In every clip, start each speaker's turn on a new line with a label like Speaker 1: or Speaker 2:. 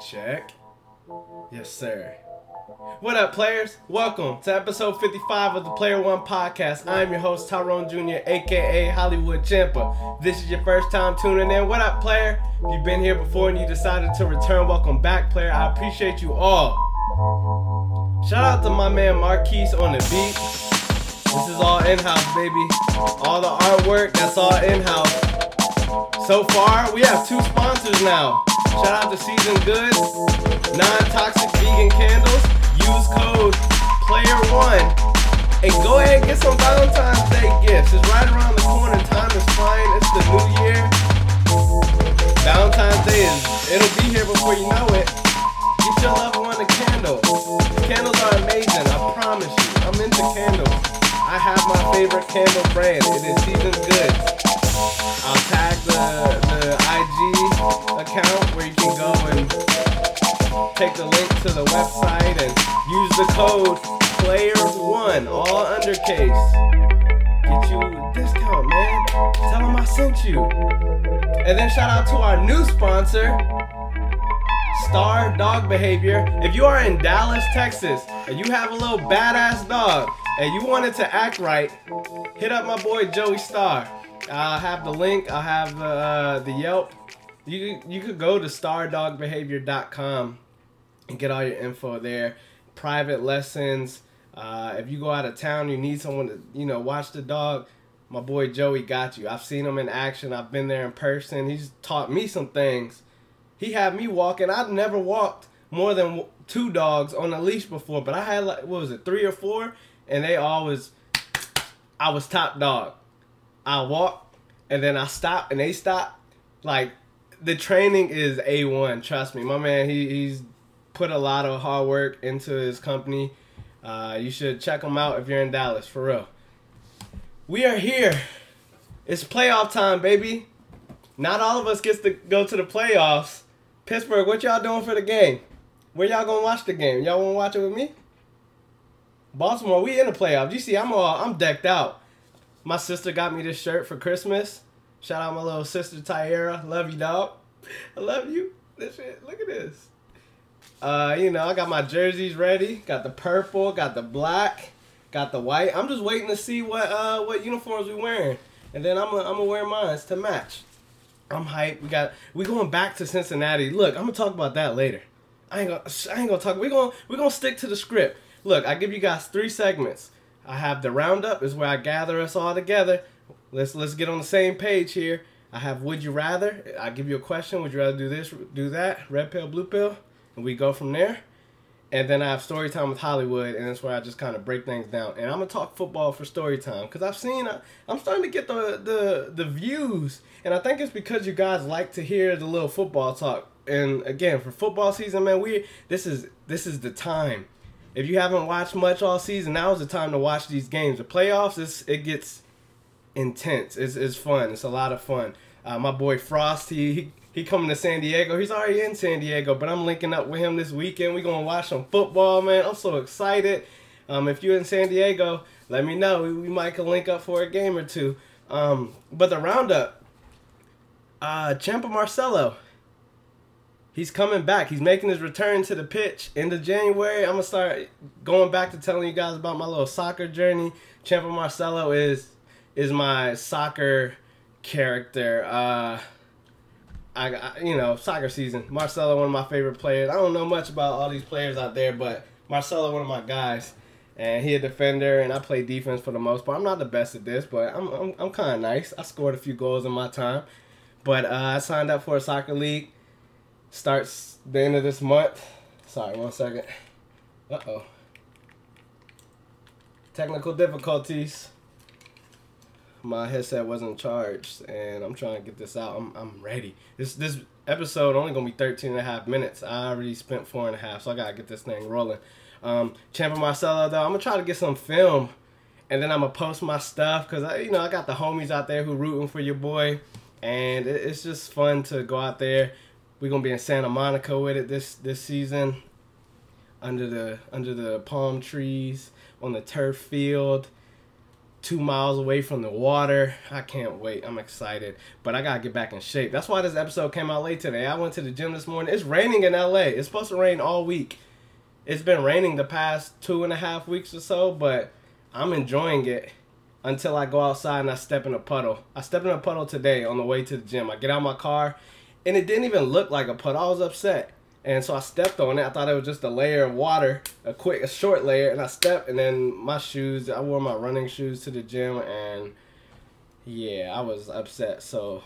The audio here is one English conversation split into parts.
Speaker 1: Check. Yes, sir. What up, players? Welcome to episode 55 of the Player One Podcast. I'm your host, Tyrone Jr., aka Hollywood Champa. This is your first time tuning in. What up, player? If you've been here before and you decided to return, welcome back, player. I appreciate you all. Shout out to my man Marquise on the beat. This is all in house, baby. All the artwork, that's all in house. So far, we have two sponsors now. Shout out to Season Goods, non-toxic vegan candles. Use code PLAYER1 and go ahead and get some Valentine's Day gifts. It's right around the corner. Time is flying. It's the new year. Valentine's Day is it'll be here before you know it. Get your loved one a candle. Candles are amazing. I promise you. I'm into candles. I have my favorite candle brand. It is Season Goods. I'll tag the, account where you can go and take the link to the website and use the code PLAYER1, all undercase. Get you a discount, man. Tell them I sent you. And then shout out to our new sponsor, Star Dog Behavior. If you are in Dallas, Texas, and you have a little badass dog and you want it to act right, hit up my boy Joey Star. I'll have the link. I'll have uh, the Yelp. You you could go to stardogbehavior.com and get all your info there. Private lessons. Uh, if you go out of town, you need someone to you know watch the dog. My boy Joey got you. I've seen him in action. I've been there in person. He's taught me some things. He had me walking. I've never walked more than two dogs on a leash before, but I had like what was it, three or four, and they always. I was top dog. I walk and then I stop and they stop. Like the training is a one. Trust me, my man. He he's put a lot of hard work into his company. Uh, you should check him out if you're in Dallas for real. We are here. It's playoff time, baby. Not all of us gets to go to the playoffs. Pittsburgh, what y'all doing for the game? Where y'all gonna watch the game? Y'all wanna watch it with me? Baltimore, we in the playoffs. You see, I'm all I'm decked out. My sister got me this shirt for Christmas. Shout out my little sister Tyara. Love you, dog. I love you. This shit. Look at this. Uh, you know, I got my jerseys ready. Got the purple. Got the black. Got the white. I'm just waiting to see what uh what uniforms we wearing, and then I'm gonna I'm gonna wear mine to match. I'm hyped. We got we going back to Cincinnati. Look, I'm gonna talk about that later. I ain't gonna I ain't gonna talk. We gonna we gonna stick to the script. Look, I give you guys three segments. I have the roundup is where I gather us all together. Let's let's get on the same page here. I have would you rather. I give you a question. Would you rather do this, do that? Red pill, blue pill, and we go from there. And then I have story time with Hollywood, and that's where I just kind of break things down. And I'm gonna talk football for story time because I've seen uh, I'm starting to get the, the the views, and I think it's because you guys like to hear the little football talk. And again, for football season, man, we this is this is the time. If you haven't watched much all season, now is the time to watch these games. The playoffs, it's, it gets intense. It's, it's fun. It's a lot of fun. Uh, my boy Frost, he, he coming to San Diego. He's already in San Diego, but I'm linking up with him this weekend. we gonna watch some football, man. I'm so excited. Um, if you're in San Diego, let me know. We, we might can link up for a game or two. Um, but the roundup, uh, Champa Marcelo, he's coming back. He's making his return to the pitch end of January. I'm gonna start going back to telling you guys about my little soccer journey. Champa Marcelo is is my soccer character. Uh, I, I, you know soccer season. Marcelo, one of my favorite players. I don't know much about all these players out there, but Marcelo, one of my guys, and he a defender, and I play defense for the most part. I'm not the best at this, but I'm I'm, I'm kind of nice. I scored a few goals in my time, but uh, I signed up for a soccer league. Starts the end of this month. Sorry, one second. Uh oh. Technical difficulties my headset wasn't charged and I'm trying to get this out. I'm, I'm ready. This this episode only gonna be 13 and a half minutes. I already spent four and a half, so I gotta get this thing rolling. Um, Champ Champa Marcelo though, I'm gonna try to get some film and then I'm gonna post my stuff because I, you know, I got the homies out there who rooting for your boy, and it, it's just fun to go out there. We're gonna be in Santa Monica with it this this season, under the under the palm trees on the turf field two miles away from the water. I can't wait. I'm excited. But I gotta get back in shape. That's why this episode came out late today. I went to the gym this morning. It's raining in LA. It's supposed to rain all week. It's been raining the past two and a half weeks or so, but I'm enjoying it until I go outside and I step in a puddle. I stepped in a puddle today on the way to the gym. I get out of my car and it didn't even look like a puddle. I was upset. And so I stepped on it. I thought it was just a layer of water, a quick, a short layer, and I stepped. And then my shoes, I wore my running shoes to the gym, and yeah, I was upset. So,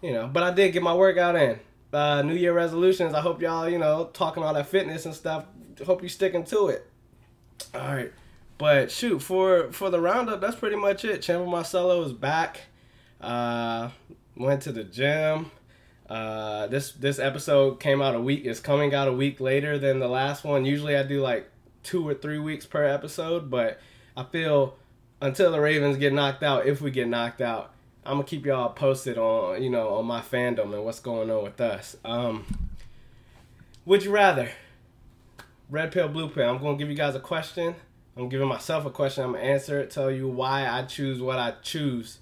Speaker 1: you know, but I did get my workout in. Uh, New Year resolutions. I hope y'all, you know, talking all that fitness and stuff. Hope you sticking to it. All right, but shoot for for the roundup. That's pretty much it. Champa Marcelo is back. Uh, went to the gym uh, this this episode came out a week. Is coming out a week later than the last one. Usually I do like two or three weeks per episode, but I feel until the Ravens get knocked out, if we get knocked out, I'm gonna keep y'all posted on you know on my fandom and what's going on with us. Um, would you rather? Red pill, blue pill. I'm gonna give you guys a question. I'm giving myself a question. I'm gonna answer it. Tell you why I choose what I choose,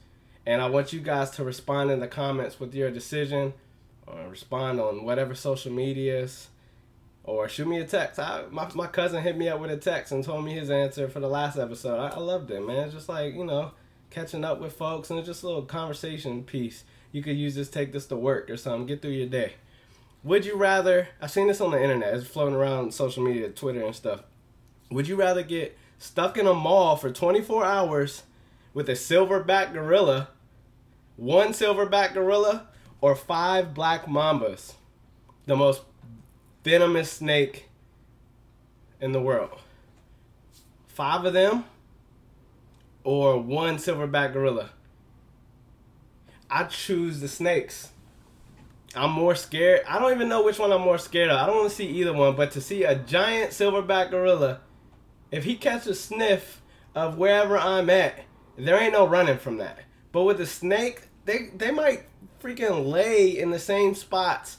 Speaker 1: and I want you guys to respond in the comments with your decision or respond on whatever social medias or shoot me a text. I, my, my cousin hit me up with a text and told me his answer for the last episode. I, I loved it, man. It's just like, you know, catching up with folks and it's just a little conversation piece. You could use this, take this to work or something, get through your day. Would you rather, I've seen this on the internet, it's floating around social media, Twitter and stuff. Would you rather get stuck in a mall for 24 hours with a silverback gorilla, one silverback gorilla, or five black mambas, the most venomous snake in the world. Five of them or one silverback gorilla. I choose the snakes. I'm more scared. I don't even know which one I'm more scared of. I don't want to see either one, but to see a giant silverback gorilla, if he catches a sniff of wherever I'm at, there ain't no running from that. But with the snake, they they might freaking lay in the same spots.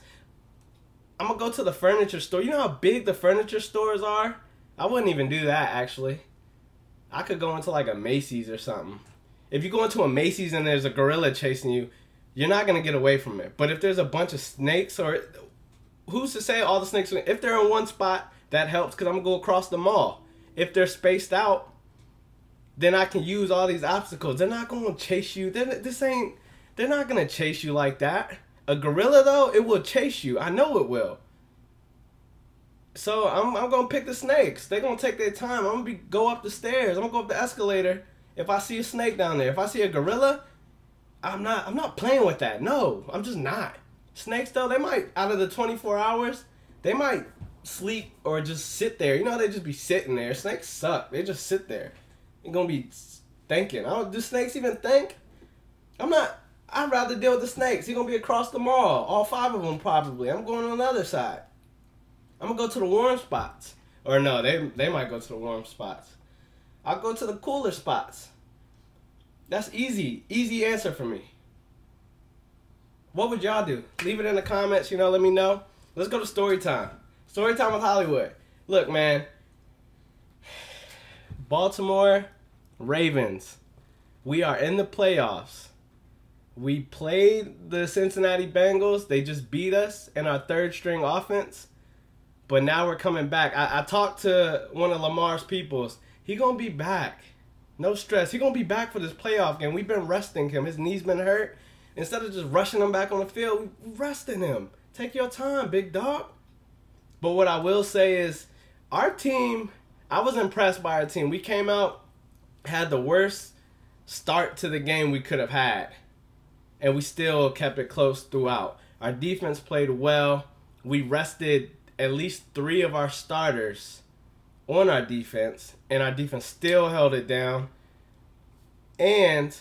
Speaker 1: I'm gonna go to the furniture store. You know how big the furniture stores are? I wouldn't even do that actually. I could go into like a Macy's or something. If you go into a Macy's and there's a gorilla chasing you, you're not gonna get away from it. But if there's a bunch of snakes or who's to say all the snakes if they're in one spot, that helps because I'm gonna go across the mall. If they're spaced out, then I can use all these obstacles. They're not gonna chase you. They're, this ain't they're not gonna chase you like that. A gorilla though, it will chase you. I know it will. So I'm, I'm gonna pick the snakes. They're gonna take their time. I'm gonna be go up the stairs. I'm gonna go up the escalator. If I see a snake down there, if I see a gorilla, I'm not I'm not playing with that. No, I'm just not. Snakes though, they might out of the 24 hours, they might sleep or just sit there. You know, they just be sitting there. Snakes suck. They just sit there. You're gonna be thinking. I don't, do snakes even think? I'm not. I'd rather deal with the snakes. He's gonna be across the mall. All five of them probably. I'm going on the other side. I'm gonna go to the warm spots. Or no, they they might go to the warm spots. I'll go to the cooler spots. That's easy. Easy answer for me. What would y'all do? Leave it in the comments, you know, let me know. Let's go to story time. Story time with Hollywood. Look, man. Baltimore Ravens. We are in the playoffs. We played the Cincinnati Bengals. They just beat us in our third string offense. But now we're coming back. I, I talked to one of Lamar's peoples. He gonna be back. No stress. He gonna be back for this playoff game. We've been resting him. His knee's been hurt. Instead of just rushing him back on the field, we resting him. Take your time, big dog. But what I will say is, our team. I was impressed by our team. We came out, had the worst start to the game we could have had and we still kept it close throughout. Our defense played well. We rested at least three of our starters on our defense, and our defense still held it down. And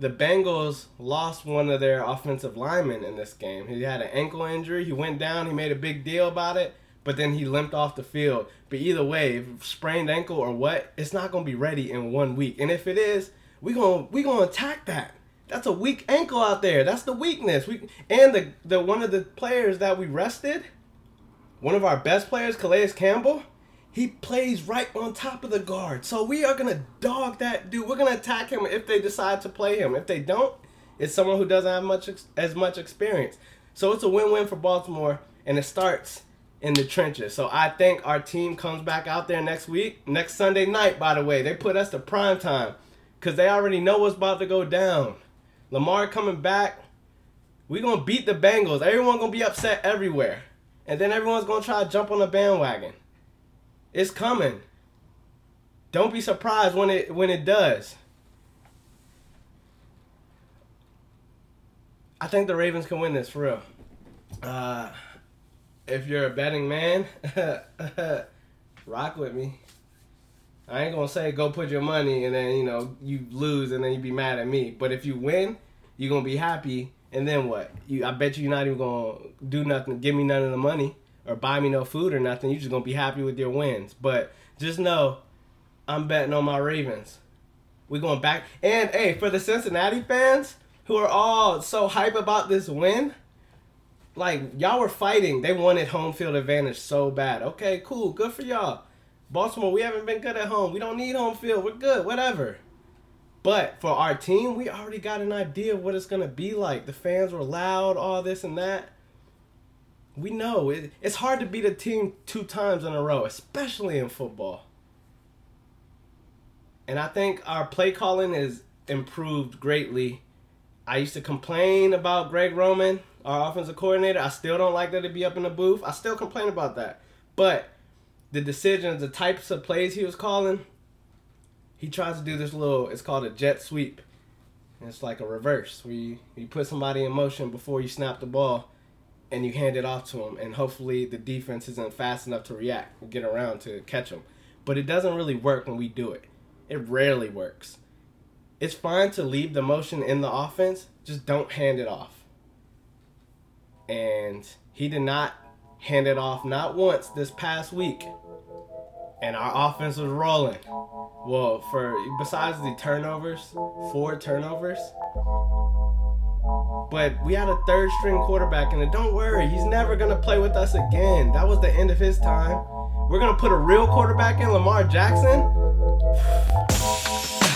Speaker 1: the Bengals lost one of their offensive linemen in this game. He had an ankle injury. He went down. He made a big deal about it, but then he limped off the field. But either way, sprained ankle or what, it's not going to be ready in one week. And if it is, we're going we to attack that. That's a weak ankle out there. That's the weakness. We and the the one of the players that we rested, one of our best players, Calais Campbell, he plays right on top of the guard. So we are gonna dog that dude. We're gonna attack him if they decide to play him. If they don't, it's someone who doesn't have much as much experience. So it's a win-win for Baltimore, and it starts in the trenches. So I think our team comes back out there next week, next Sunday night. By the way, they put us to prime time because they already know what's about to go down. Lamar coming back. We gonna beat the Bengals. Everyone gonna be upset everywhere, and then everyone's gonna try to jump on the bandwagon. It's coming. Don't be surprised when it when it does. I think the Ravens can win this for real. Uh, if you're a betting man, rock with me. I ain't gonna say go put your money and then you know you lose and then you be mad at me. But if you win, you're gonna be happy. And then what? You, I bet you you're not even gonna do nothing, give me none of the money or buy me no food or nothing. You're just gonna be happy with your wins. But just know, I'm betting on my Ravens. We going back. And hey, for the Cincinnati fans who are all so hype about this win, like y'all were fighting. They wanted home field advantage so bad. Okay, cool, good for y'all. Baltimore, we haven't been good at home. We don't need home field. We're good, whatever. But for our team, we already got an idea of what it's gonna be like. The fans were loud, all this and that we know it, it's hard to beat a team two times in a row, especially in football. And I think our play calling is improved greatly. I used to complain about Greg Roman, our offensive coordinator. I still don't like that to be up in the booth. I still complain about that. But the decisions, the types of plays he was calling, he tries to do this little, it's called a jet sweep. And it's like a reverse where you, you put somebody in motion before you snap the ball and you hand it off to him, and hopefully the defense isn't fast enough to react and get around to catch him. But it doesn't really work when we do it. It rarely works. It's fine to leave the motion in the offense, just don't hand it off. And he did not hand it off not once this past week. And our offense was rolling. Well, for besides the turnovers, four turnovers, but we had a third string quarterback, and don't worry, he's never gonna play with us again. That was the end of his time. We're gonna put a real quarterback in, Lamar Jackson.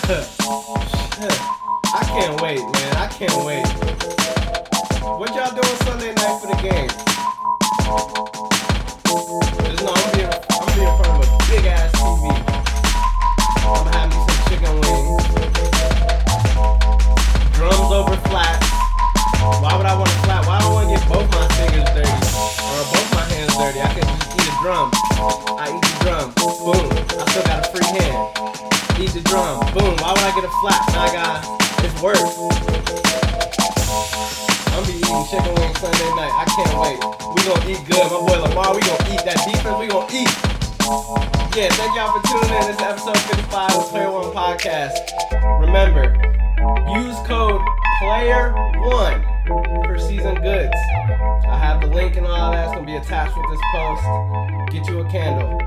Speaker 1: I can't wait, man. I can't wait. What y'all doing Sunday night for the game? Eat a drum. I eat the drum. Boom. I still got a free hand. Eat the drum. Boom. Why would I get a flat? I got it's worse. I'm be eating chicken wings Sunday night. I can't wait. We gonna eat good. My boy Lamar, we gonna eat that defense. We gonna eat. Yeah, thank y'all for tuning in. This is episode 55 of Player One Podcast. Remember, use code PLAYER1 for season goods. I have the link and all that. It's gonna be attached with this post. Get you a candle.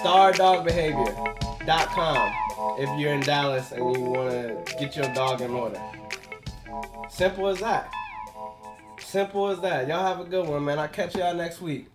Speaker 1: StarDogBehavior.com if you're in Dallas and you wanna get your dog in order. Simple as that. Simple as that. Y'all have a good one, man. I'll catch y'all next week.